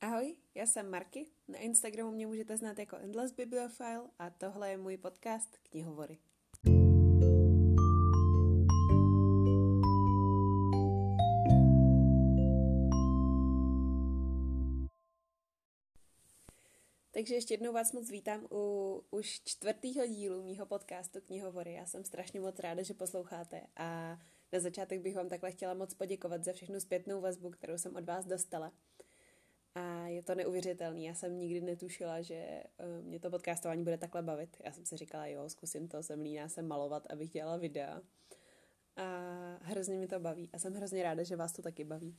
Ahoj, já jsem Marky, na Instagramu mě můžete znát jako Endless Bibliophile a tohle je můj podcast Knihovory. Takže ještě jednou vás moc vítám u už čtvrtého dílu mýho podcastu Knihovory. Já jsem strašně moc ráda, že posloucháte a na začátek bych vám takhle chtěla moc poděkovat za všechnu zpětnou vazbu, kterou jsem od vás dostala. A je to neuvěřitelný. Já jsem nikdy netušila, že uh, mě to podcastování bude takhle bavit. Já jsem si říkala, jo, zkusím to, jsem líná jsem malovat, abych dělala videa. A hrozně mi to baví. A jsem hrozně ráda, že vás to taky baví.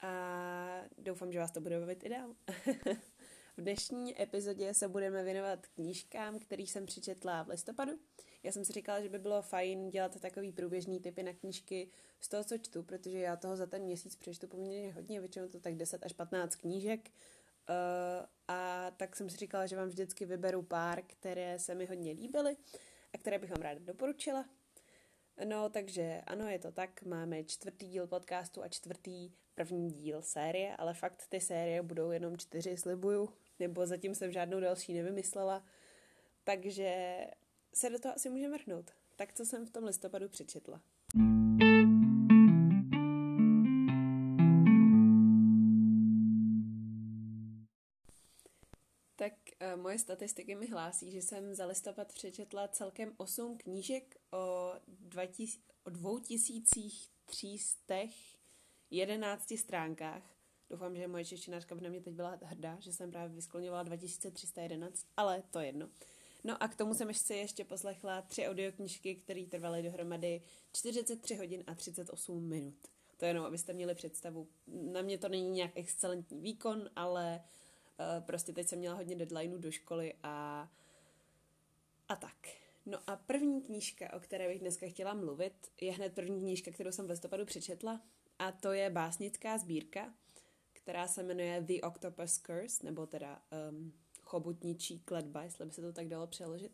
A doufám, že vás to bude bavit i dál. v dnešní epizodě se budeme věnovat knížkám, který jsem přečetla v listopadu. Já jsem si říkala, že by bylo fajn dělat takový průběžný typy na knížky z toho, co čtu, protože já toho za ten měsíc přečtu poměrně hodně, většinou to tak 10 až 15 knížek. Uh, a tak jsem si říkala, že vám vždycky vyberu pár, které se mi hodně líbily a které bych vám ráda doporučila. No, takže ano, je to tak, máme čtvrtý díl podcastu a čtvrtý první díl série, ale fakt ty série budou jenom čtyři, slibuju, nebo zatím jsem žádnou další nevymyslela, takže se do toho asi můžeme vrhnout. Tak co jsem v tom listopadu přečetla. Tak uh, moje statistiky mi hlásí, že jsem za listopad přečetla celkem 8 knížek o, 2000, o 2311 stránkách. Doufám, že moje češtinářka by na mě teď byla hrdá, že jsem právě vyskloňovala 2311, ale to jedno. No a k tomu jsem ještě ještě poslechla tři audioknižky, které trvaly dohromady 43 hodin a 38 minut. To jenom, abyste měli představu. Na mě to není nějak excelentní výkon, ale uh, prostě teď jsem měla hodně deadlineů do školy a, a tak. No a první knížka, o které bych dneska chtěla mluvit, je hned první knížka, kterou jsem v listopadu přečetla a to je básnická sbírka, která se jmenuje The Octopus Curse, nebo teda um, chobotničí kletba, jestli by se to tak dalo přeložit,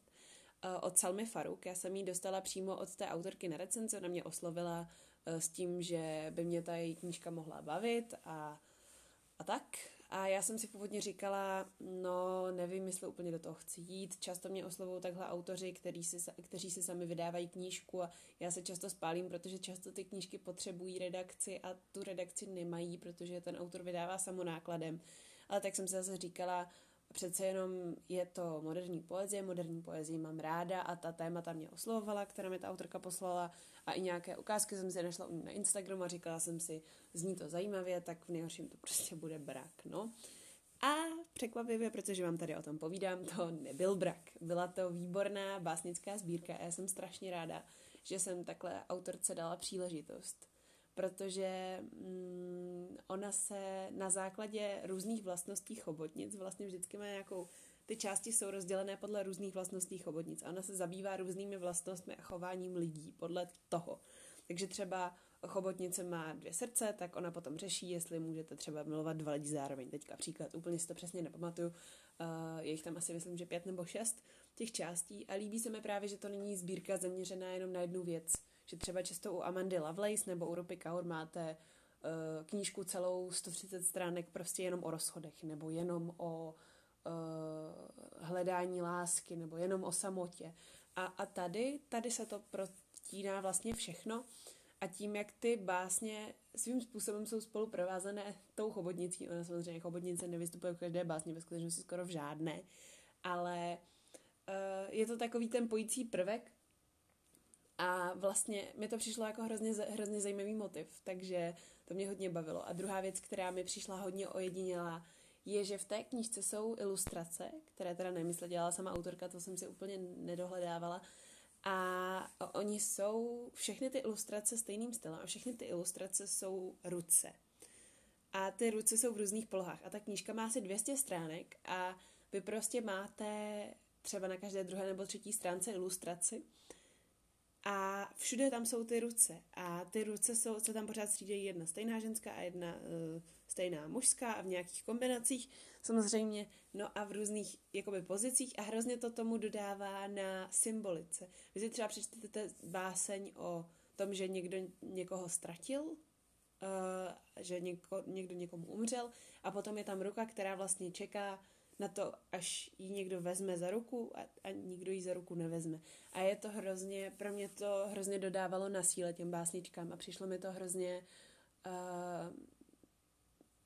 eh, od Salmy Faruk. Já jsem ji dostala přímo od té autorky na recenzi, ona mě oslovila eh, s tím, že by mě ta její knížka mohla bavit a, a tak. A já jsem si původně říkala, no nevím, jestli úplně do toho chci jít. Často mě oslovují takhle autoři, kteří si, kteří si sami vydávají knížku a já se často spálím, protože často ty knížky potřebují redakci a tu redakci nemají, protože ten autor vydává samonákladem. Ale tak jsem si zase říkala, přece jenom je to moderní poezie, moderní poezii mám ráda a ta témata mě oslovovala, která mi ta autorka poslala a i nějaké ukázky jsem si našla na Instagramu a říkala jsem si, zní to zajímavě, tak v nejhorším to prostě bude brak, no. A překvapivě, protože vám tady o tom povídám, to nebyl brak. Byla to výborná básnická sbírka a já jsem strašně ráda, že jsem takhle autorce dala příležitost protože mm, ona se na základě různých vlastností chobotnic vlastně vždycky má nějakou ty části jsou rozdělené podle různých vlastností chobotnic a ona se zabývá různými vlastnostmi a chováním lidí podle toho. Takže třeba chobotnice má dvě srdce, tak ona potom řeší, jestli můžete třeba milovat dva lidi zároveň. Teďka příklad, úplně si to přesně nepamatuju, uh, je jich tam asi myslím, že pět nebo šest těch částí a líbí se mi právě, že to není sbírka zaměřená jenom na jednu věc, že třeba často u Amandy Lovelace nebo u Rupy Kaur máte uh, knížku celou 130 stránek prostě jenom o rozchodech, nebo jenom o uh, hledání lásky, nebo jenom o samotě. A, a tady, tady se to protíná vlastně všechno a tím, jak ty básně svým způsobem jsou spolu provázané tou chobotnicí, ona samozřejmě chobotnice nevystupuje v každé básně, ve skutečnosti skoro v žádné, ale uh, je to takový ten pojící prvek, a vlastně mi to přišlo jako hrozně, hrozně zajímavý motiv, takže to mě hodně bavilo. A druhá věc, která mi přišla hodně ojedinělá, je, že v té knížce jsou ilustrace, které teda nemysle dělala sama autorka, to jsem si úplně nedohledávala. A oni jsou, všechny ty ilustrace stejným stylem a všechny ty ilustrace jsou ruce. A ty ruce jsou v různých polohách. A ta knížka má asi 200 stránek a vy prostě máte třeba na každé druhé nebo třetí stránce ilustraci a všude tam jsou ty ruce. A ty ruce jsou, se tam pořád střídají jedna stejná ženská a jedna uh, stejná mužská a v nějakých kombinacích samozřejmě, no a v různých jakoby pozicích a hrozně to tomu dodává na symbolice. Vy si třeba přečtete báseň o tom, že někdo někoho ztratil že něko, někdo někomu umřel a potom je tam ruka, která vlastně čeká na to, až ji někdo vezme za ruku a, a nikdo ji za ruku nevezme. A je to hrozně, pro mě to hrozně dodávalo na síle těm básničkám a přišlo mi to hrozně, uh,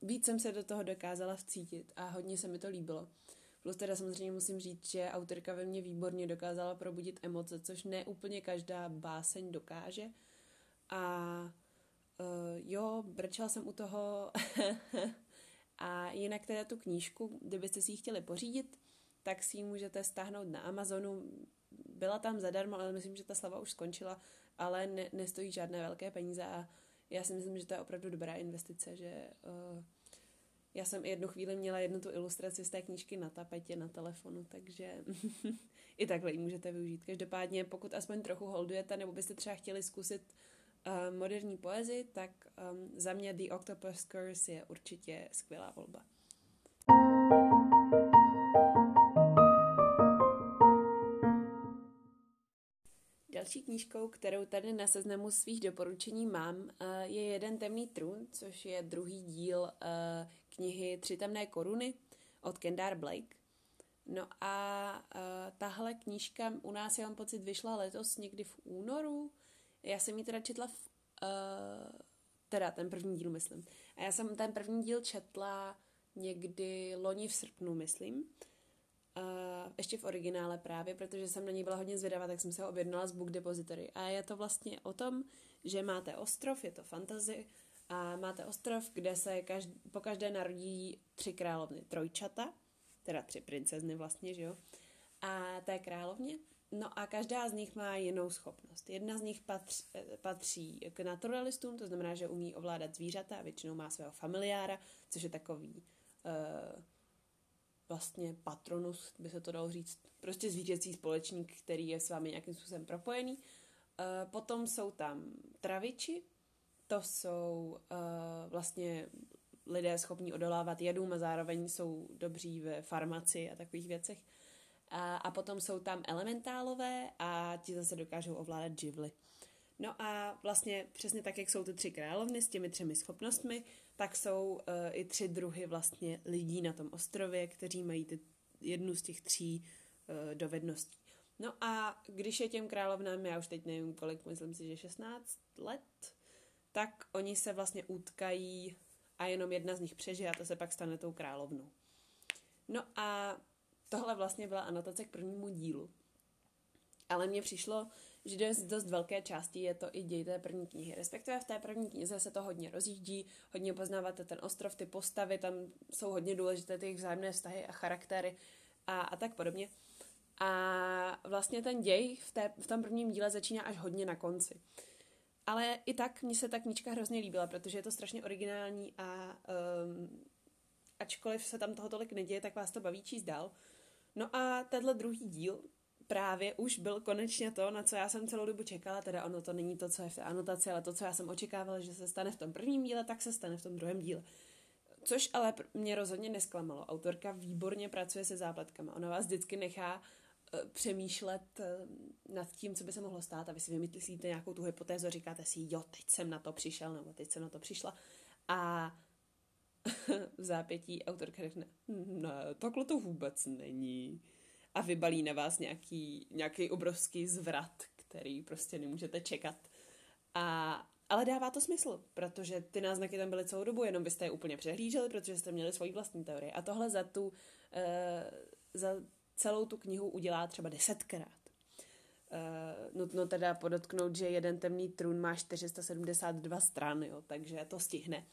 víc jsem se do toho dokázala vcítit a hodně se mi to líbilo. Plus teda samozřejmě musím říct, že autorka ve mně výborně dokázala probudit emoce, což ne úplně každá báseň dokáže. A uh, jo, brčela jsem u toho a jinak teda tu knížku, kdybyste si ji chtěli pořídit, tak si ji můžete stáhnout na Amazonu. Byla tam zadarmo, ale myslím, že ta slava už skončila, ale ne, nestojí žádné velké peníze a já si myslím, že to je opravdu dobrá investice, že uh, já jsem jednu chvíli měla jednu tu ilustraci z té knížky na tapetě na telefonu, takže i takhle ji můžete využít. Každopádně, pokud aspoň trochu holdujete, nebo byste třeba chtěli zkusit uh, moderní poezii, tak um, za mě The Octopus Curse je určitě skvělá volba. Další knížkou, kterou tady na seznamu svých doporučení mám, eh, je Jeden temný trůn, což je druhý díl eh, knihy Tři temné koruny od Kendar Blake. No a tahle knížka u nás, já mám pocit, vyšla letos někdy v únoru. Já jsem ji teda četla v... Uh, teda ten první díl, myslím. A já jsem ten první díl četla někdy loni v srpnu, myslím. Uh, ještě v originále právě, protože jsem na ní byla hodně zvědavá, tak jsem se ho objednala z Book Depository. A je to vlastně o tom, že máte ostrov, je to fantasy, a máte ostrov, kde se každý, po každé narodí tři královny, trojčata, teda tři princezny vlastně, že jo, a té královně. No a každá z nich má jinou schopnost. Jedna z nich patř, patří k naturalistům, to znamená, že umí ovládat zvířata a většinou má svého familiára, což je takový uh, vlastně patronus, by se to dalo říct, prostě zvířecí společník, který je s vámi nějakým způsobem propojený. Uh, potom jsou tam traviči, to jsou uh, vlastně lidé schopní odolávat jedům a zároveň jsou dobří ve farmaci a takových věcech. A, a potom jsou tam elementálové a ti zase dokážou ovládat živly. No a vlastně přesně tak, jak jsou ty tři královny s těmi třemi schopnostmi, tak jsou uh, i tři druhy vlastně lidí na tom ostrově, kteří mají ty, jednu z těch tří uh, dovedností. No a když je těm královnám, já už teď nevím kolik, myslím si, že 16 let, tak oni se vlastně utkají a jenom jedna z nich přežije a to se pak stane tou královnou. No a tohle vlastně byla anotace k prvnímu dílu. Ale mně přišlo, že z dost velké části je to i děj té první knihy. Respektive v té první knize se to hodně rozjíždí, hodně poznáváte ten ostrov, ty postavy, tam jsou hodně důležité ty jejich vzájemné vztahy a charaktery a, a tak podobně. A vlastně ten děj v, té, v tom prvním díle začíná až hodně na konci. Ale i tak mně se ta knížka hrozně líbila, protože je to strašně originální a um, ačkoliv se tam toho tolik neděje, tak vás to baví číst dál. No a tenhle druhý díl právě už byl konečně to, na co já jsem celou dobu čekala, teda ono to není to, co je v té anotaci, ale to, co já jsem očekávala, že se stane v tom prvním díle, tak se stane v tom druhém díle. Což ale mě rozhodně nesklamalo. Autorka výborně pracuje se zápletkama. Ona vás vždycky nechá Eh, přemýšlet eh, nad tím, co by se mohlo stát a vy si vymyslíte nějakou tu hypotézu a říkáte si, jo, teď jsem na to přišel, nebo teď jsem na to přišla. A v zápětí autorka řekne, ne, takhle to vůbec není. A vybalí na vás nějaký, nějaký obrovský zvrat, který prostě nemůžete čekat. A, ale dává to smysl, protože ty náznaky tam byly celou dobu, jenom byste je úplně přehlíželi, protože jste měli svoji vlastní teorii. A tohle za tu, uh, za celou tu knihu udělá třeba desetkrát. Uh, nutno teda podotknout, že jeden temný trůn má 472 stran, jo, takže to stihne.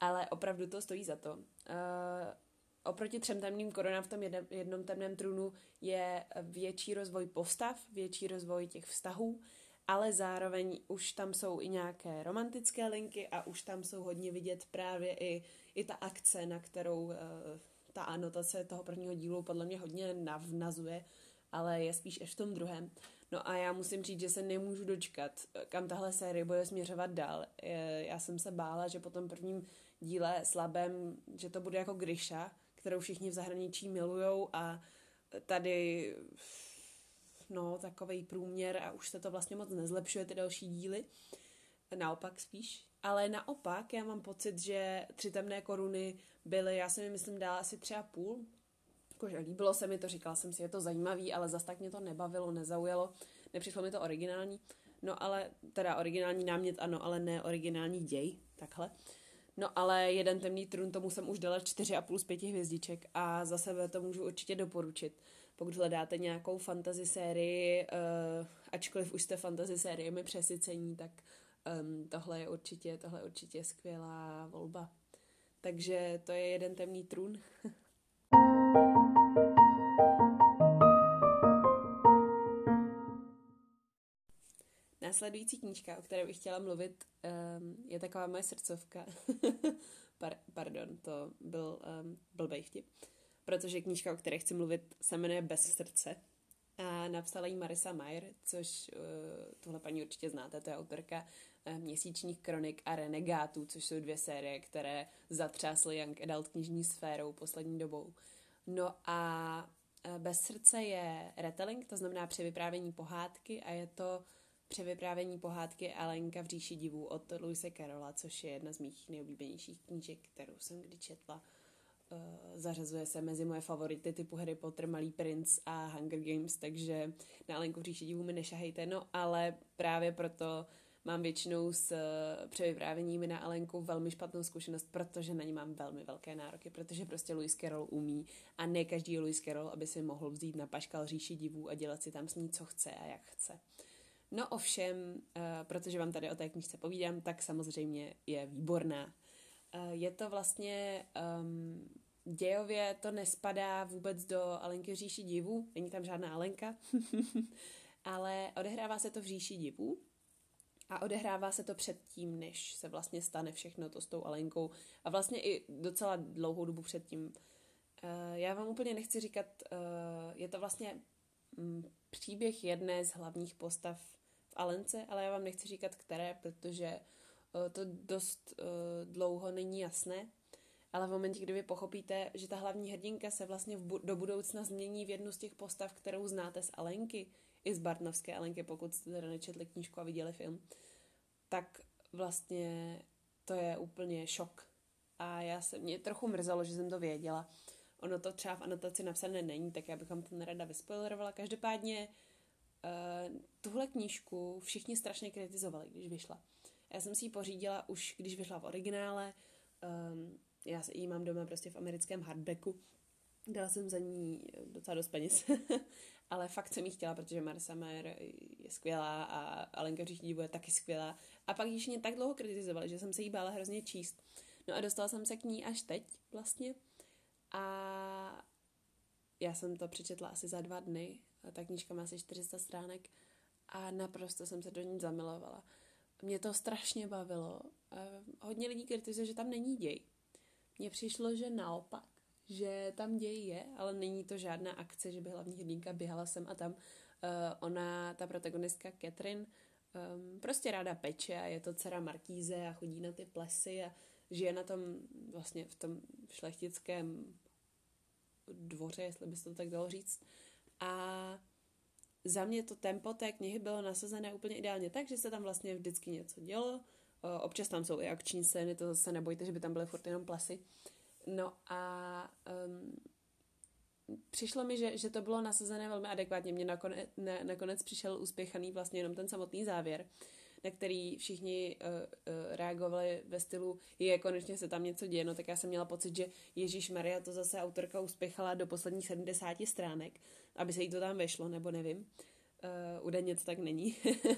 Ale opravdu to stojí za to. Uh, oproti třem temným korunám v tom jednom, jednom temném trůnu je větší rozvoj postav, větší rozvoj těch vztahů, ale zároveň už tam jsou i nějaké romantické linky a už tam jsou hodně vidět právě i, i ta akce, na kterou uh, ta anotace toho prvního dílu podle mě hodně navnazuje, ale je spíš až v tom druhém. No a já musím říct, že se nemůžu dočkat, kam tahle série bude směřovat dál. Já jsem se bála, že po tom prvním díle slabém, že to bude jako Grisha, kterou všichni v zahraničí milujou a tady no, takový průměr a už se to vlastně moc nezlepšuje ty další díly. Naopak spíš. ale naopak já mám pocit, že tři temné koruny byly, já si myslím, dala asi tři a půl. Jakože líbilo se mi to, říkala jsem si, je to zajímavý, ale zas tak mě to nebavilo, nezaujalo, nepřišlo mi to originální. No ale, teda originální námět ano, ale ne originální děj, takhle. No ale jeden temný trůn, tomu jsem už dala čtyři a půl z pěti hvězdiček a za sebe to můžu určitě doporučit. Pokud hledáte nějakou fantasy sérii, uh, ačkoliv už jste fantasy sériemi přesycení, tak um, tohle je určitě, tohle je určitě skvělá volba. Takže to je jeden temný trůn. Následující knížka, o které bych chtěla mluvit, um, je taková moje srdcovka. Par- pardon, to byl um, blbej vtip. Protože knížka, o které chci mluvit, se jmenuje Bez srdce. A napsala ji Marisa Mayer, což uh, paní určitě znáte, to je autorka uh, Měsíčních kronik a Renegátů, což jsou dvě série, které zatřásly young adult knižní sférou poslední dobou. No a uh, Bez srdce je retelling, to znamená převyprávění pohádky a je to převyprávění pohádky Alenka v říši divů od Luise Carola, což je jedna z mých nejoblíbenějších knížek, kterou jsem kdy četla. Uh, zařazuje se mezi moje favority typu Harry Potter, Malý princ a Hunger Games, takže na Alenku v říši divů mi nešahejte, no ale právě proto mám většinou s uh, převyprávěními na Alenku velmi špatnou zkušenost, protože na ně mám velmi velké nároky, protože prostě Louis Carroll umí a ne každý Louis Carroll, aby si mohl vzít na paškal říši divů a dělat si tam s ní, co chce a jak chce. No ovšem, uh, protože vám tady o té knižce povídám, tak samozřejmě je výborná. Uh, je to vlastně um, dějově, to nespadá vůbec do Alenky v říši divů, není tam žádná Alenka, ale odehrává se to v říši divů a odehrává se to předtím, než se vlastně stane všechno to s tou Alenkou a vlastně i docela dlouhou dobu předtím. Uh, já vám úplně nechci říkat, je to vlastně mm, příběh jedné z hlavních postav v Alence, ale já vám nechci říkat které, protože uh, to dost uh, dlouho není jasné. Ale v momentě, kdy vy pochopíte, že ta hlavní hrdinka se vlastně bu- do budoucna změní v jednu z těch postav, kterou znáte z Alenky, i z Bartnovské Alenky, pokud jste teda nečetli knížku a viděli film, tak vlastně to je úplně šok. A já se, mě trochu mrzelo, že jsem to věděla. Ono to třeba v anotaci napsané není, tak já bych vám to nerada vyspoilerovala. Každopádně uh, tuhle knížku všichni strašně kritizovali, když vyšla. Já jsem si ji pořídila už, když vyšla v originále. Um, já ji mám doma prostě v americkém hardbacku. Dala jsem za ní docela dost peněz. Ale fakt jsem ji chtěla, protože Marisa Mayer je skvělá a Alenka Říšní je taky skvělá. A pak již mě tak dlouho kritizovali, že jsem se jí bála hrozně číst. No a dostala jsem se k ní až teď vlastně. A já jsem to přečetla asi za dva dny ta knížka má asi 400 stránek a naprosto jsem se do ní zamilovala. Mě to strašně bavilo. Hodně lidí kritizuje, že tam není děj. Mně přišlo, že naopak, že tam děj je, ale není to žádná akce, že by hlavní hrdinka běhala sem a tam. Uh, ona, ta protagonistka Catherine, um, prostě ráda peče a je to dcera Markíze a chodí na ty plesy a žije na tom vlastně v tom šlechtickém dvoře, jestli by se to tak dalo říct. A za mě to tempo té knihy bylo nasazené úplně ideálně tak, že se tam vlastně vždycky něco dělo. Občas tam jsou i akční scény, to zase nebojte, že by tam byly furt jenom plesy. No a um, přišlo mi, že, že to bylo nasazené velmi adekvátně. Mně nakonec, ne, nakonec přišel uspěchaný vlastně jenom ten samotný závěr. Na který všichni uh, uh, reagovali ve stylu je, konečně se tam něco děje, no tak já jsem měla pocit, že Ježíš Maria to zase autorka uspěchala do posledních 70 stránek, aby se jí to tam vešlo, nebo nevím. Uh, údajně to tak není.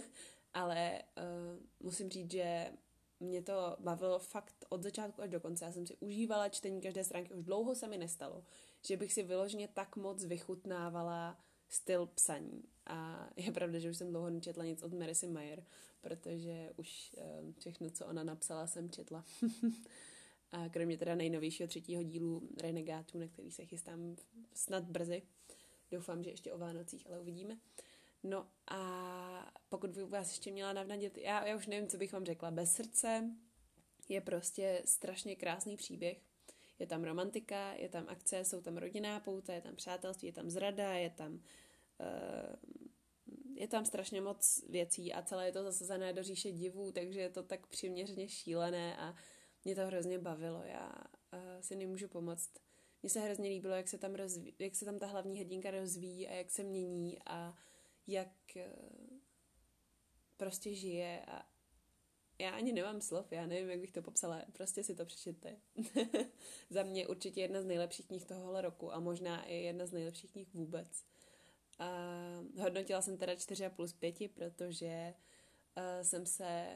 Ale uh, musím říct, že mě to bavilo fakt od začátku až do konce. Já jsem si užívala čtení každé stránky. Už dlouho se mi nestalo, že bych si vyloženě tak moc vychutnávala styl psaní. A je pravda, že už jsem dlouho nečetla nic od Marysy Mayer, protože už um, všechno, co ona napsala, jsem četla. a kromě teda nejnovějšího třetího dílu Renegátů, na který se chystám snad brzy. Doufám, že ještě o Vánocích, ale uvidíme. No a pokud bych vás ještě měla navnadit, já, já už nevím, co bych vám řekla. Bez srdce je prostě strašně krásný příběh. Je tam romantika, je tam akce, jsou tam rodinná pouta, je tam přátelství, je tam zrada, je tam uh, je tam strašně moc věcí a celé je to zasazené do říše divů, takže je to tak přiměřeně šílené a mě to hrozně bavilo. Já uh, si nemůžu pomoct. Mně se hrozně líbilo, jak se tam, rozví, jak se tam ta hlavní hrdinka rozvíjí a jak se mění a jak uh, prostě žije a já ani nemám slov, já nevím, jak bych to popsala, prostě si to přečtěte. Za mě určitě jedna z nejlepších knih tohohle roku a možná i jedna z nejlepších knih vůbec. A hodnotila jsem teda 4,5 z 5, protože uh, jsem se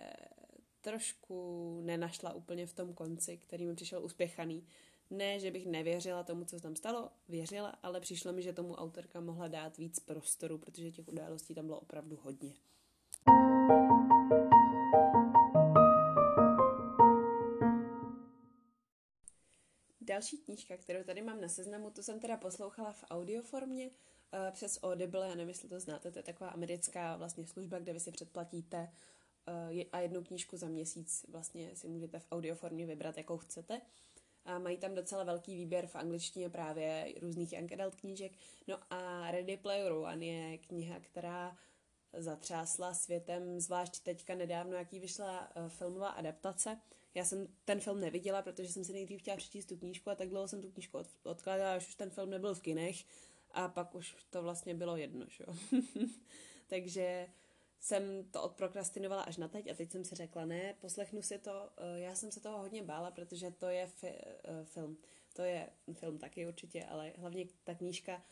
trošku nenašla úplně v tom konci, který mi přišel uspěchaný. Ne, že bych nevěřila tomu, co se tam stalo, věřila, ale přišlo mi, že tomu autorka mohla dát víc prostoru, protože těch událostí tam bylo opravdu hodně. Další knížka, kterou tady mám na seznamu, to jsem teda poslouchala v audioformě uh, přes Audible, já nevím, jestli to znáte, to je taková americká vlastně služba, kde vy si předplatíte uh, a jednu knížku za měsíc vlastně si můžete v audioformě vybrat, jakou chcete. A mají tam docela velký výběr v angličtině právě různých young adult knížek. No a Ready Player One je kniha, která zatřásla světem, zvlášť teďka nedávno, jaký vyšla uh, filmová adaptace. Já jsem ten film neviděla, protože jsem si nejdřív chtěla přečíst tu knížku a tak dlouho jsem tu knížku od, odkládala, až už ten film nebyl v kinech a pak už to vlastně bylo jedno, že? Takže jsem to odprokrastinovala až na teď a teď jsem si řekla, ne, poslechnu si to, eh, já jsem se toho hodně bála, protože to je fi- eh, film, to je film taky určitě, ale hlavně ta knížka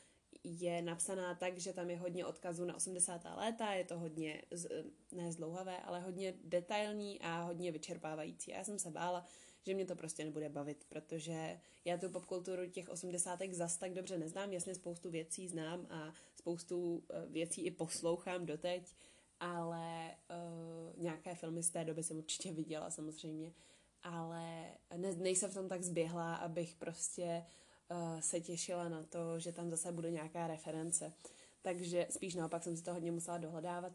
je napsaná tak, že tam je hodně odkazů na 80. léta, je to hodně, ne zdlouhavé, ale hodně detailní a hodně vyčerpávající. Já jsem se bála, že mě to prostě nebude bavit, protože já tu popkulturu těch 80. zas tak dobře neznám, jasně spoustu věcí znám a spoustu eh, věcí i poslouchám doteď, ale uh, nějaké filmy z té doby jsem určitě viděla samozřejmě, ale ne, nejsem v tom tak zběhla, abych prostě uh, se těšila na to, že tam zase bude nějaká reference. Takže spíš naopak jsem si to hodně musela dohledávat.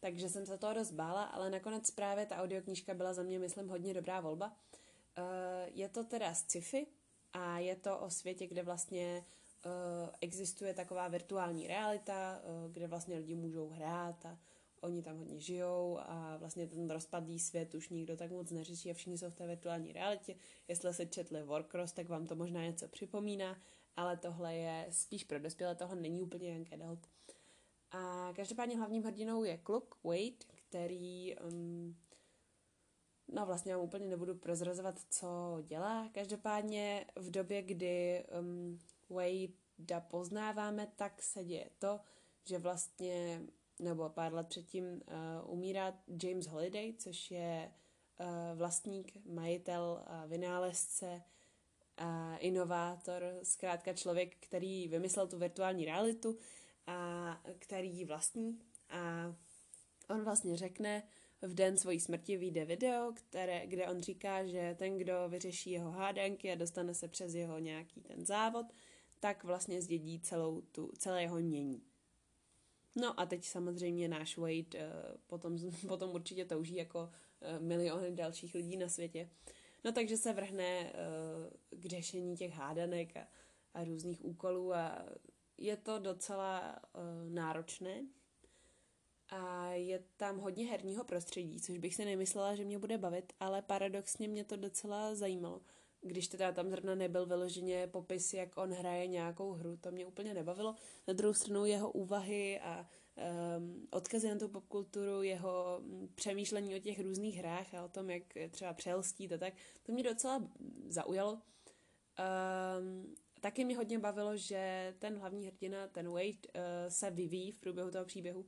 Takže jsem se toho dost bála, ale nakonec právě ta audioknížka byla za mě, myslím, hodně dobrá volba. Uh, je to teda sci-fi a je to o světě, kde vlastně existuje taková virtuální realita, kde vlastně lidi můžou hrát a oni tam hodně žijou a vlastně ten rozpadlý svět už nikdo tak moc neřeší a všichni jsou v té virtuální realitě. Jestli se četli Warcross, tak vám to možná něco připomíná, ale tohle je spíš pro dospělé, tohle není úplně young adult. A každopádně hlavním hrdinou je kluk Wade, který um, no vlastně já úplně nebudu prozrazovat, co dělá. Každopádně v době, kdy um, Wade poznáváme, tak se děje to, že vlastně nebo pár let předtím uh, umírá James Holiday, což je uh, vlastník, majitel, uh, vynálezce, uh, inovátor, zkrátka člověk, který vymyslel tu virtuální realitu a který ji vlastní a on vlastně řekne, v den svojí smrti vyjde video, které, kde on říká, že ten, kdo vyřeší jeho hádanky a dostane se přes jeho nějaký ten závod, tak vlastně zdědí celou tu, celé jeho mění. No a teď samozřejmě náš Wade uh, potom, potom určitě touží jako uh, miliony dalších lidí na světě. No takže se vrhne uh, k řešení těch hádanek a, a různých úkolů a je to docela uh, náročné a je tam hodně herního prostředí, což bych si nemyslela, že mě bude bavit, ale paradoxně mě to docela zajímalo. Když teda tam zrovna nebyl vyloženě popis, jak on hraje nějakou hru, to mě úplně nebavilo. Na druhou stranu jeho úvahy a um, odkazy na tu popkulturu, jeho mm, přemýšlení o těch různých hrách a o tom, jak třeba přelstít a tak, to mě docela zaujalo. Um, taky mě hodně bavilo, že ten hlavní hrdina, ten Wade, uh, se vyvíjí v průběhu toho příběhu. Uh,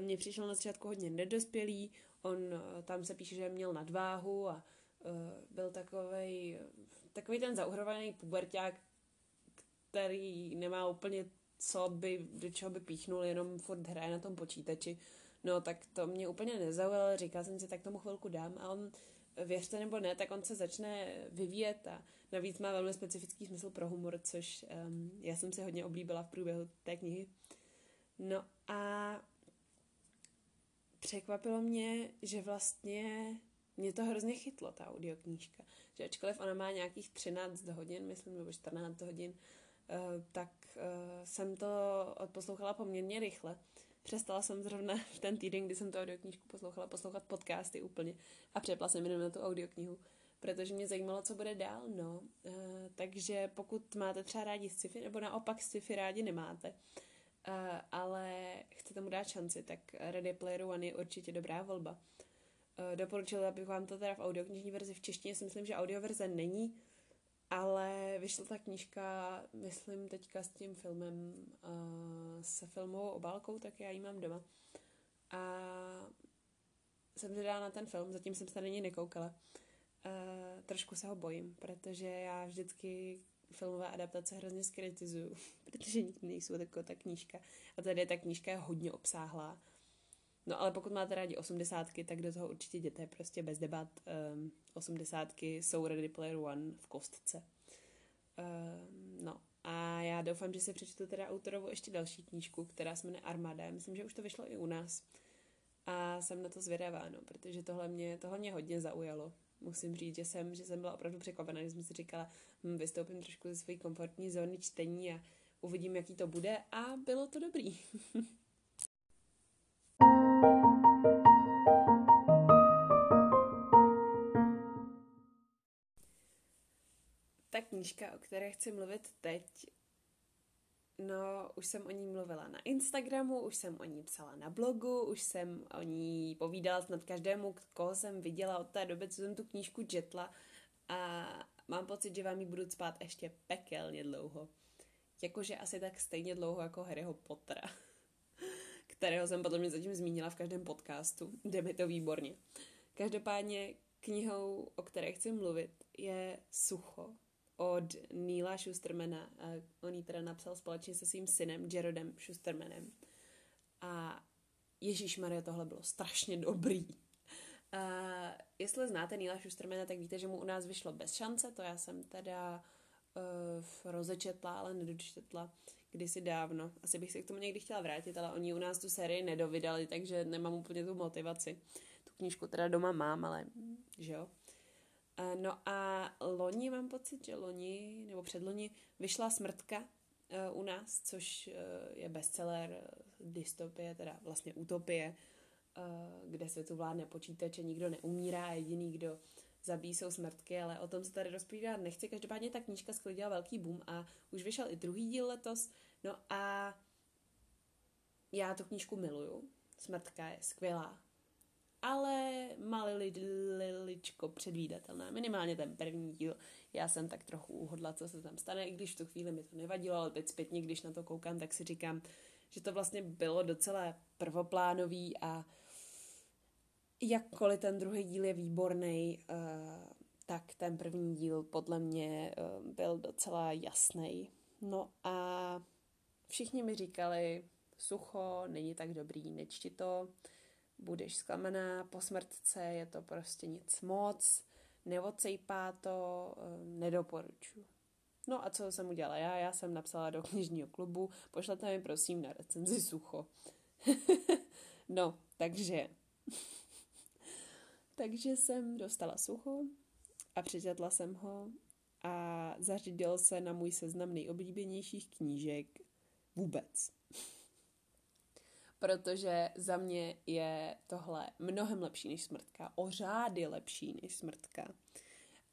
mně přišel na začátku hodně nedospělý, on uh, tam se píše, že měl nadváhu a byl takovej, takový ten zauhrovaný puberták, který nemá úplně co by, do čeho by píchnul, jenom furt hraje na tom počítači. No tak to mě úplně nezaujalo, říkal jsem si, tak tomu chvilku dám a on, věřte nebo ne, tak on se začne vyvíjet a navíc má velmi specifický smysl pro humor, což um, já jsem si hodně oblíbila v průběhu té knihy. No a překvapilo mě, že vlastně mě to hrozně chytlo, ta audioknížka. Že ačkoliv ona má nějakých 13 hodin, myslím, nebo 14 hodin, uh, tak uh, jsem to odposlouchala poměrně rychle. Přestala jsem zrovna v ten týden, kdy jsem tu audioknížku poslouchala, poslouchat podcasty úplně a přepla jsem jenom na tu audioknihu, protože mě zajímalo, co bude dál, no. Uh, takže pokud máte třeba rádi sci-fi, nebo naopak sci-fi rádi nemáte, ale chcete mu dát šanci, tak Ready Player One je určitě dobrá volba. Uh, doporučila bych vám to teda v audioknižní verzi v češtině, si myslím, že audioverze není, ale vyšla ta knížka, myslím teďka s tím filmem, uh, se filmovou obálkou, tak já ji mám doma. A jsem zvědavá na ten film, zatím jsem se na něj nekoukala. Uh, trošku se ho bojím, protože já vždycky filmové adaptace hrozně skritizuju, protože nikdy nejsou taková ta knížka. A tady ta knížka je hodně obsáhlá. No ale pokud máte rádi osmdesátky, tak do toho určitě jděte, prostě bez debat. Um, osmdesátky jsou Ready Player One v kostce. Um, no a já doufám, že si přečtu teda autorovu ještě další knížku, která se jmenuje Armada. Myslím, že už to vyšlo i u nás. A jsem na to zvědavá, no, protože tohle mě, tohle mě hodně zaujalo. Musím říct, že jsem, že jsem byla opravdu překvapená, že jsem si říkala, hm, vystoupím trošku ze své komfortní zóny čtení a uvidím, jaký to bude a bylo to dobrý. knížka, o které chci mluvit teď, no, už jsem o ní mluvila na Instagramu, už jsem o ní psala na blogu, už jsem o ní povídala snad každému, koho jsem viděla od té doby, co jsem tu knížku četla a mám pocit, že vám ji budu spát ještě pekelně dlouho. Jakože asi tak stejně dlouho jako Harryho Pottera, kterého jsem podle mě zatím zmínila v každém podcastu. Jde mi to výborně. Každopádně knihou, o které chci mluvit, je Sucho od Neila Schustermana. On ji teda napsal společně se svým synem Jarodem Schustermanem. A Ježíš Maria, tohle bylo strašně dobrý. A jestli znáte Neila Schustermana, tak víte, že mu u nás vyšlo bez šance, to já jsem teda uh, rozečetla, ale nedočetla kdysi dávno. Asi bych se k tomu někdy chtěla vrátit, ale oni u nás tu sérii nedovydali, takže nemám úplně tu motivaci. Tu knížku teda doma mám, ale že jo. Uh, no a loni mám pocit, že loni nebo předloni vyšla Smrtka uh, u nás, což uh, je bestseller dystopie, teda vlastně utopie, kde světu vládne počítače, nikdo neumírá, jediný, kdo zabíjí jsou smrtky, ale o tom se tady rozpovídat nechci. Každopádně ta knížka sklidila velký boom a už vyšel i druhý díl letos. No a já tu knížku miluju. Smrtka je skvělá. Ale malý liličko předvídatelná. Minimálně ten první díl. Já jsem tak trochu uhodla, co se tam stane, i když v tu chvíli mi to nevadilo, ale teď zpětně, když na to koukám, tak si říkám, že to vlastně bylo docela prvoplánový a jakkoliv ten druhý díl je výborný, uh, tak ten první díl podle mě uh, byl docela jasný. No a všichni mi říkali, sucho, není tak dobrý, nečti to, budeš zklamaná, po smrtce je to prostě nic moc, neocejpá to, uh, nedoporučuji. No a co jsem udělala já? Já jsem napsala do knižního klubu, pošlete mi prosím na recenzi sucho. no, takže takže jsem dostala sucho a přečetla jsem ho a zařídil se na můj seznam nejoblíbenějších knížek vůbec. Protože za mě je tohle mnohem lepší než smrtka, o řády lepší než smrtka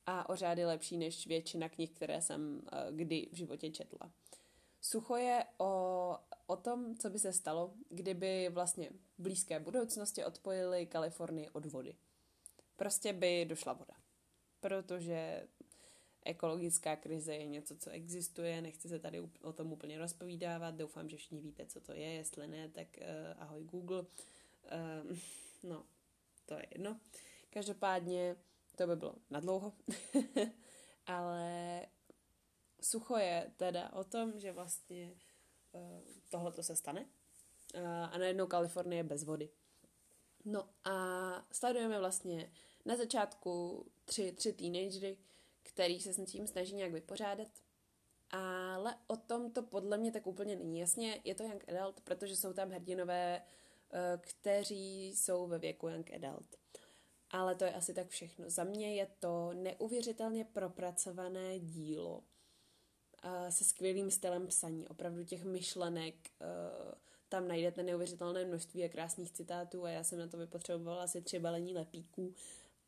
a o řády lepší než většina knih, které jsem uh, kdy v životě četla. Sucho je o, o tom, co by se stalo, kdyby vlastně v blízké budoucnosti odpojili Kalifornii od vody prostě by došla voda. Protože ekologická krize je něco, co existuje, nechci se tady o tom úplně rozpovídávat, doufám, že všichni víte, co to je, jestli ne, tak uh, ahoj Google. Uh, no, to je jedno. Každopádně to by bylo nadlouho, ale sucho je teda o tom, že vlastně uh, tohle to se stane uh, a najednou Kalifornie je bez vody. No a sledujeme vlastně na začátku tři, tři teenagery, který se s tím snaží nějak vypořádat. Ale o tom to podle mě tak úplně není. Jasně, je to young adult, protože jsou tam hrdinové, eh, kteří jsou ve věku young adult. Ale to je asi tak všechno. Za mě je to neuvěřitelně propracované dílo eh, se skvělým stylem psaní, opravdu těch myšlenek, eh, tam najdete neuvěřitelné množství a krásných citátů a já jsem na to vypotřebovala asi tři balení lepíků.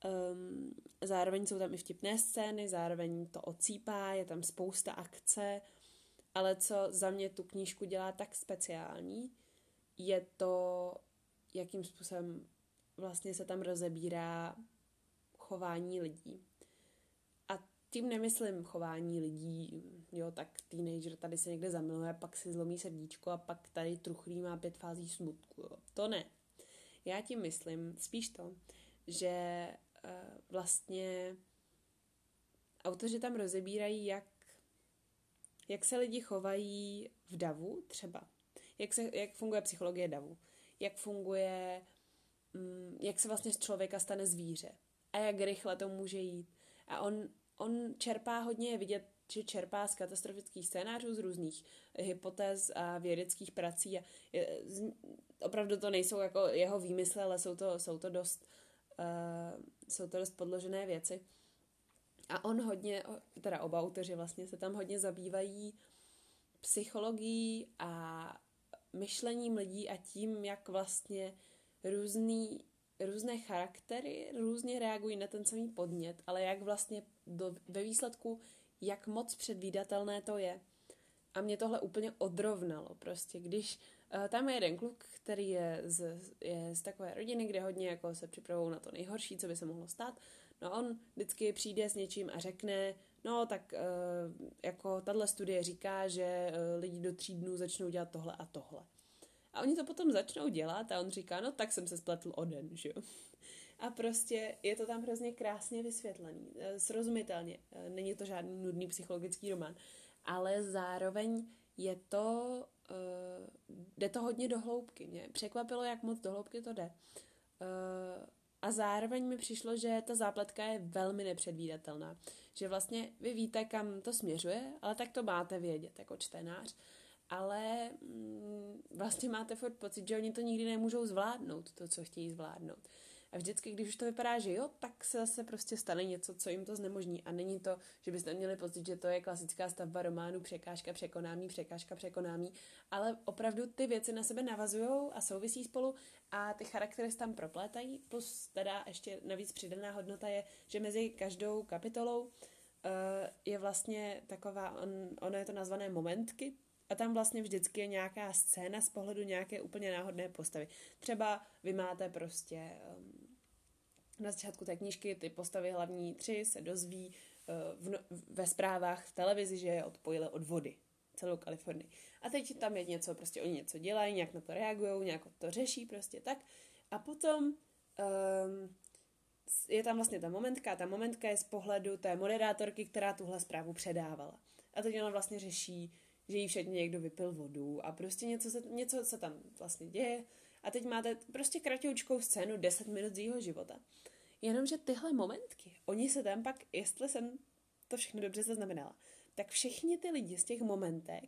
Um, zároveň jsou tam i vtipné scény, zároveň to ocípá, je tam spousta akce, ale co za mě tu knížku dělá tak speciální, je to, jakým způsobem vlastně se tam rozebírá chování lidí. A tím nemyslím chování lidí, jo, tak teenager tady se někde zamiluje, pak si zlomí srdíčko a pak tady truchlí má pět fází smutku, jo. To ne. Já tím myslím spíš to, že vlastně autoři tam rozebírají, jak, jak se lidi chovají v davu třeba. Jak, se, jak funguje psychologie davu. Jak funguje, um, jak se vlastně z člověka stane zvíře a jak rychle to může jít. A on, on čerpá hodně, je vidět, že čerpá z katastrofických scénářů, z různých hypotéz a vědeckých prací. A je, z, opravdu to nejsou jako jeho výmysly, ale jsou to, jsou to dost uh, jsou to dost podložené věci. A on hodně, teda oba autoři vlastně se tam hodně zabývají psychologií a myšlením lidí a tím, jak vlastně různý různé charaktery různě reagují na ten samý podnět, ale jak vlastně do, ve výsledku, jak moc předvídatelné to je. A mě tohle úplně odrovnalo prostě, když tam je jeden kluk, který je z, je z takové rodiny, kde hodně jako se připravují na to nejhorší, co by se mohlo stát. No on vždycky přijde s něčím a řekne, no tak uh, jako tahle studie říká, že uh, lidi do tří dnů začnou dělat tohle a tohle. A oni to potom začnou dělat a on říká, no tak jsem se spletl o den, že jo. A prostě je to tam hrozně krásně vysvětlený, eh, srozumitelně. Eh, není to žádný nudný psychologický román, ale zároveň je to, uh, jde to hodně do hloubky. Mě překvapilo, jak moc do hloubky to jde. Uh, a zároveň mi přišlo, že ta zápletka je velmi nepředvídatelná. Že vlastně vy víte, kam to směřuje, ale tak to máte vědět jako čtenář ale mm, vlastně máte furt pocit, že oni to nikdy nemůžou zvládnout, to, co chtějí zvládnout. A vždycky, když už to vypadá, že jo, tak se zase prostě stane něco, co jim to znemožní. A není to, že byste měli pocit, že to je klasická stavba románu překážka překonámí, překážka překonámí, ale opravdu ty věci na sebe navazují a souvisí spolu a ty charaktery se tam proplétají. Plus teda ještě navíc přidaná hodnota je, že mezi každou kapitolou uh, je vlastně taková, on, ono je to nazvané momentky, a tam vlastně vždycky je nějaká scéna z pohledu nějaké úplně náhodné postavy. Třeba vy máte prostě um, na začátku té knížky ty postavy hlavní tři se dozví uh, v no, ve zprávách v televizi, že je odpojili od vody celou Kalifornii. A teď tam je něco, prostě oni něco dělají, nějak na to reagují, nějak to řeší, prostě tak. A potom um, je tam vlastně ta momentka, ta momentka je z pohledu té moderátorky, která tuhle zprávu předávala. A teď ona vlastně řeší, že jí všedně někdo vypil vodu a prostě něco se, něco se tam vlastně děje a teď máte prostě kratoučkou scénu 10 minut z jeho života. Jenomže tyhle momentky, oni se tam pak, jestli jsem to všechno dobře zaznamenala, tak všichni ty lidi z těch momentek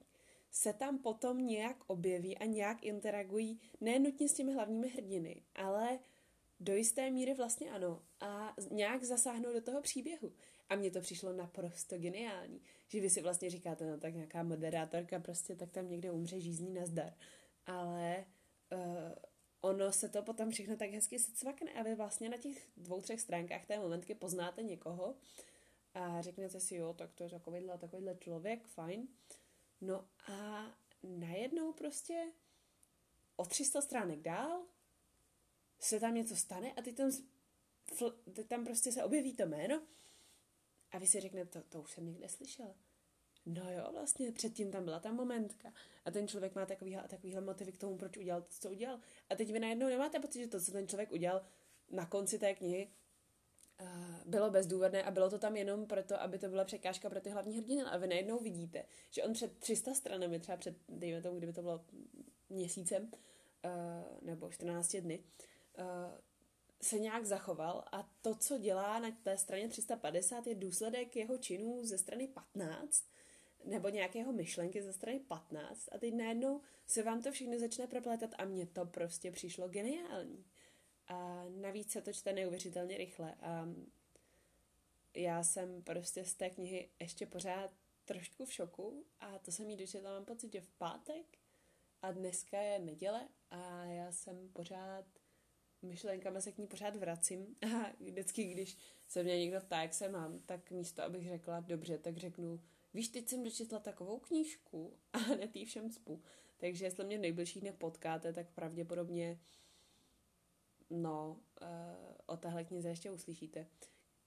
se tam potom nějak objeví a nějak interagují, nenutně s těmi hlavními hrdiny, ale do jisté míry vlastně ano. A nějak zasáhnou do toho příběhu. A mně to přišlo naprosto geniální, že vy si vlastně říkáte, no tak nějaká moderátorka prostě tak tam někde umře žízní na zdar. Ale ono se to potom všechno tak hezky secvakne a vy vlastně na těch dvou, třech stránkách té momentky poznáte někoho a řeknete si, jo, tak to je takovýhle, takovýhle člověk, fajn. No a najednou prostě o 300 stránek dál se tam něco stane a ty tam, ty tam prostě se objeví to jméno a vy si řeknete, to, to už jsem někde slyšel. No jo, vlastně předtím tam byla ta momentka a ten člověk má takovýhle a takovýhle motivy k tomu, proč udělal to, co udělal. A teď vy najednou nemáte pocit, že to, co ten člověk udělal na konci té knihy, uh, bylo bezdůvodné a bylo to tam jenom proto, aby to byla překážka pro ty hlavní hrdiny. A vy najednou vidíte, že on před 300 stranami, třeba před, dejme tomu, kdyby to bylo měsícem uh, nebo 14 dny, uh, se nějak zachoval a to, co dělá na té straně 350, je důsledek jeho činů ze strany 15 nebo nějakého myšlenky ze strany 15 a teď najednou se vám to všechno začne proplétat a mně to prostě přišlo geniální. A navíc se to čte neuvěřitelně rychle a já jsem prostě z té knihy ještě pořád trošku v šoku a to jsem jí dočetla, mám pocit, že v pátek a dneska je neděle a já jsem pořád myšlenkama se k ní pořád vracím a vždycky, když se mě někdo ptá, jak se mám, tak místo, abych řekla dobře, tak řeknu, víš, teď jsem dočetla takovou knížku a hned jí všem spu. Takže jestli mě v nejbližších dnech potkáte, tak pravděpodobně no, uh, o téhle knize ještě uslyšíte.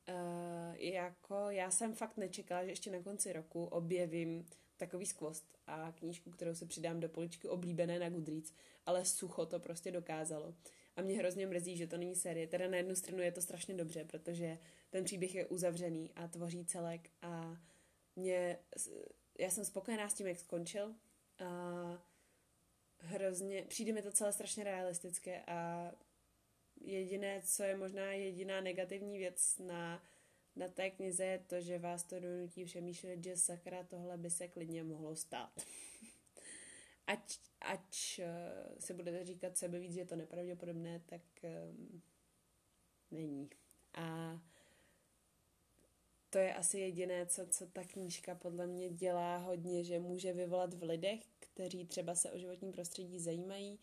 Uh, jako já jsem fakt nečekala, že ještě na konci roku objevím takový skvost a knížku, kterou se přidám do poličky oblíbené na Goodreads, ale sucho to prostě dokázalo. A mě hrozně mrzí, že to není série. Teda na jednu stranu je to strašně dobře, protože ten příběh je uzavřený a tvoří celek a mě, já jsem spokojená s tím, jak skončil. A hrozně, přijde mi to celé strašně realistické a jediné, co je možná jediná negativní věc na, na té knize, je to, že vás to donutí přemýšlet, že sakra tohle by se klidně mohlo stát. ať, ať uh, se budete říkat sebe víc, že je to nepravděpodobné, tak um, není. A to je asi jediné, co, co ta knížka podle mě dělá hodně, že může vyvolat v lidech, kteří třeba se o životní prostředí zajímají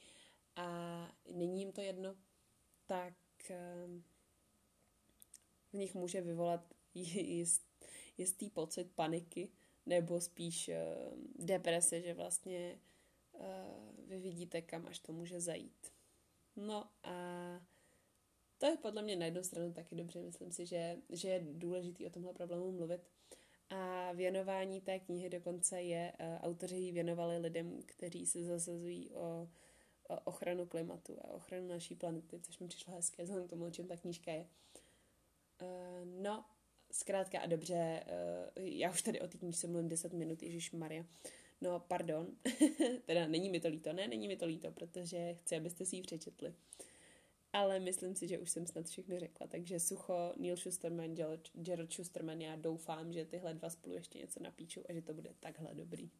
a není jim to jedno, tak um, v nich může vyvolat jist, jistý pocit paniky nebo spíš uh, deprese, že vlastně uh, vy vidíte, kam až to může zajít. No a to je podle mě na jednu stranu taky dobře. Myslím si, že, že je důležité o tomhle problému mluvit. A věnování té knihy dokonce je, uh, autoři ji věnovali lidem, kteří se zasazují o, o ochranu klimatu a ochranu naší planety, což mi přišlo hezké, vzhledem k tomu, o čem ta knížka je. Uh, no, zkrátka a dobře, uh, já už tady o té knížce mluvím 10 minut, Ježíš Maria. No, pardon, teda není mi to líto, ne, není mi to líto, protože chci, abyste si ji přečetli. Ale myslím si, že už jsem snad všechny řekla, takže sucho, Neil Schusterman, Gerald Schusterman, já doufám, že tyhle dva spolu ještě něco napíčou a že to bude takhle dobrý.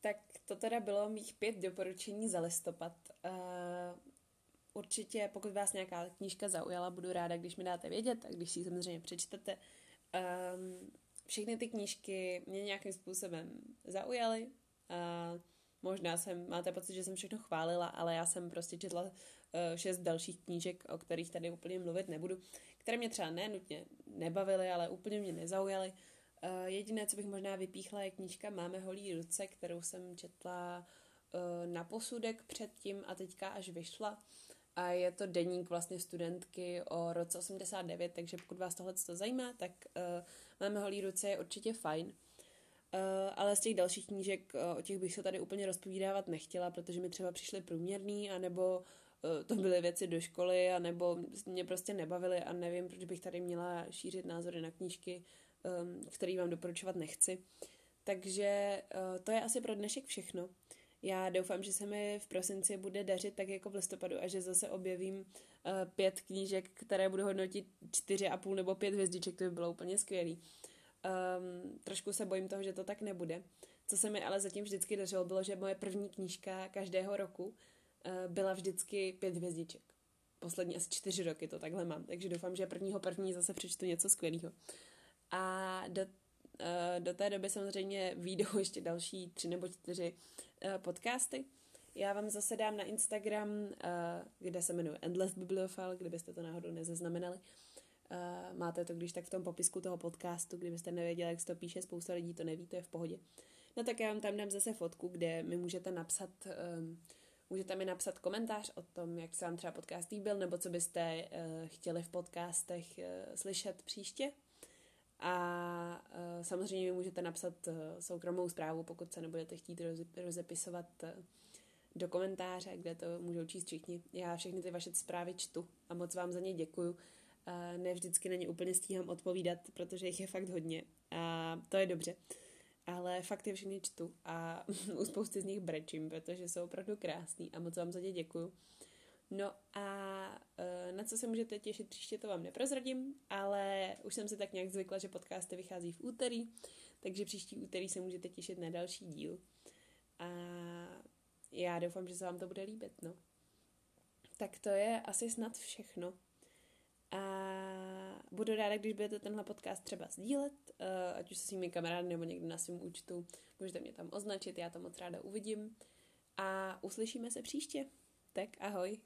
Tak to teda bylo mých pět doporučení za listopad. Uh, určitě, pokud vás nějaká knížka zaujala, budu ráda, když mi dáte vědět a když si ji samozřejmě přečtete. Um, všechny ty knížky mě nějakým způsobem zaujaly. Uh, možná jsem, máte pocit, že jsem všechno chválila, ale já jsem prostě četla uh, šest dalších knížek, o kterých tady úplně mluvit nebudu, které mě třeba nenutně nebavily, ale úplně mě nezaujaly. Uh, jediné, co bych možná vypíchla, je knížka Máme holí ruce, kterou jsem četla uh, na posudek předtím a teďka až vyšla a je to deník vlastně studentky o roce 89, takže pokud vás tohle to zajímá, tak uh, Máme holí ruce je určitě fajn. Uh, ale z těch dalších knížek, uh, o těch bych se tady úplně rozpovídávat nechtěla, protože mi třeba přišly průměrný, anebo uh, to byly věci do školy, anebo mě prostě nebavily a nevím, proč bych tady měla šířit názory na knížky, um, které vám doporučovat nechci. Takže uh, to je asi pro dnešek všechno. Já doufám, že se mi v prosinci bude dařit tak jako v listopadu a že zase objevím uh, pět knížek, které budu hodnotit čtyři a půl nebo pět hvězdiček, to by bylo úplně skvělý. Um, trošku se bojím toho, že to tak nebude. Co se mi ale zatím vždycky dařilo, bylo, že moje první knížka každého roku uh, byla vždycky pět hvězdiček. Poslední asi čtyři roky to takhle mám, takže doufám, že prvního první zase přečtu něco skvělého. A do do té doby samozřejmě výjdou ještě další tři nebo čtyři eh, podcasty. Já vám zase dám na Instagram, eh, kde se jmenuje Endless Bibliophile, kdybyste to náhodou nezaznamenali. Máte to když tak v tom popisku toho podcastu, kdybyste nevěděli, jak se to píše, spousta lidí to neví, to je v pohodě. No tak já vám tam dám zase fotku, kde mi můžete napsat, um, můžete mi napsat komentář o tom, jak se vám třeba podcast líbil, nebo co byste chtěli v podcastech slyšet příště. A uh, samozřejmě můžete napsat uh, soukromou zprávu, pokud se nebudete chtít rozepisovat uh, do komentáře, kde to můžou číst všichni. Já všechny ty vaše zprávy čtu a moc vám za ně děkuju. Ne vždycky na ně úplně stíhám odpovídat, protože jich je fakt hodně a to je dobře. Ale fakt je všechny čtu a u spousty z nich brečím, protože jsou opravdu krásný a moc vám za ně děkuju. No a uh, na co se můžete těšit příště, to vám neprozradím, ale už jsem si tak nějak zvykla, že podcasty vychází v úterý, takže příští úterý se můžete těšit na další díl. A já doufám, že se vám to bude líbit, no. Tak to je asi snad všechno. A budu ráda, když budete tenhle podcast třeba sdílet, uh, ať už se svými kamarády nebo někde na svém účtu. Můžete mě tam označit, já to moc ráda uvidím. A uslyšíme se příště. Tak ahoj.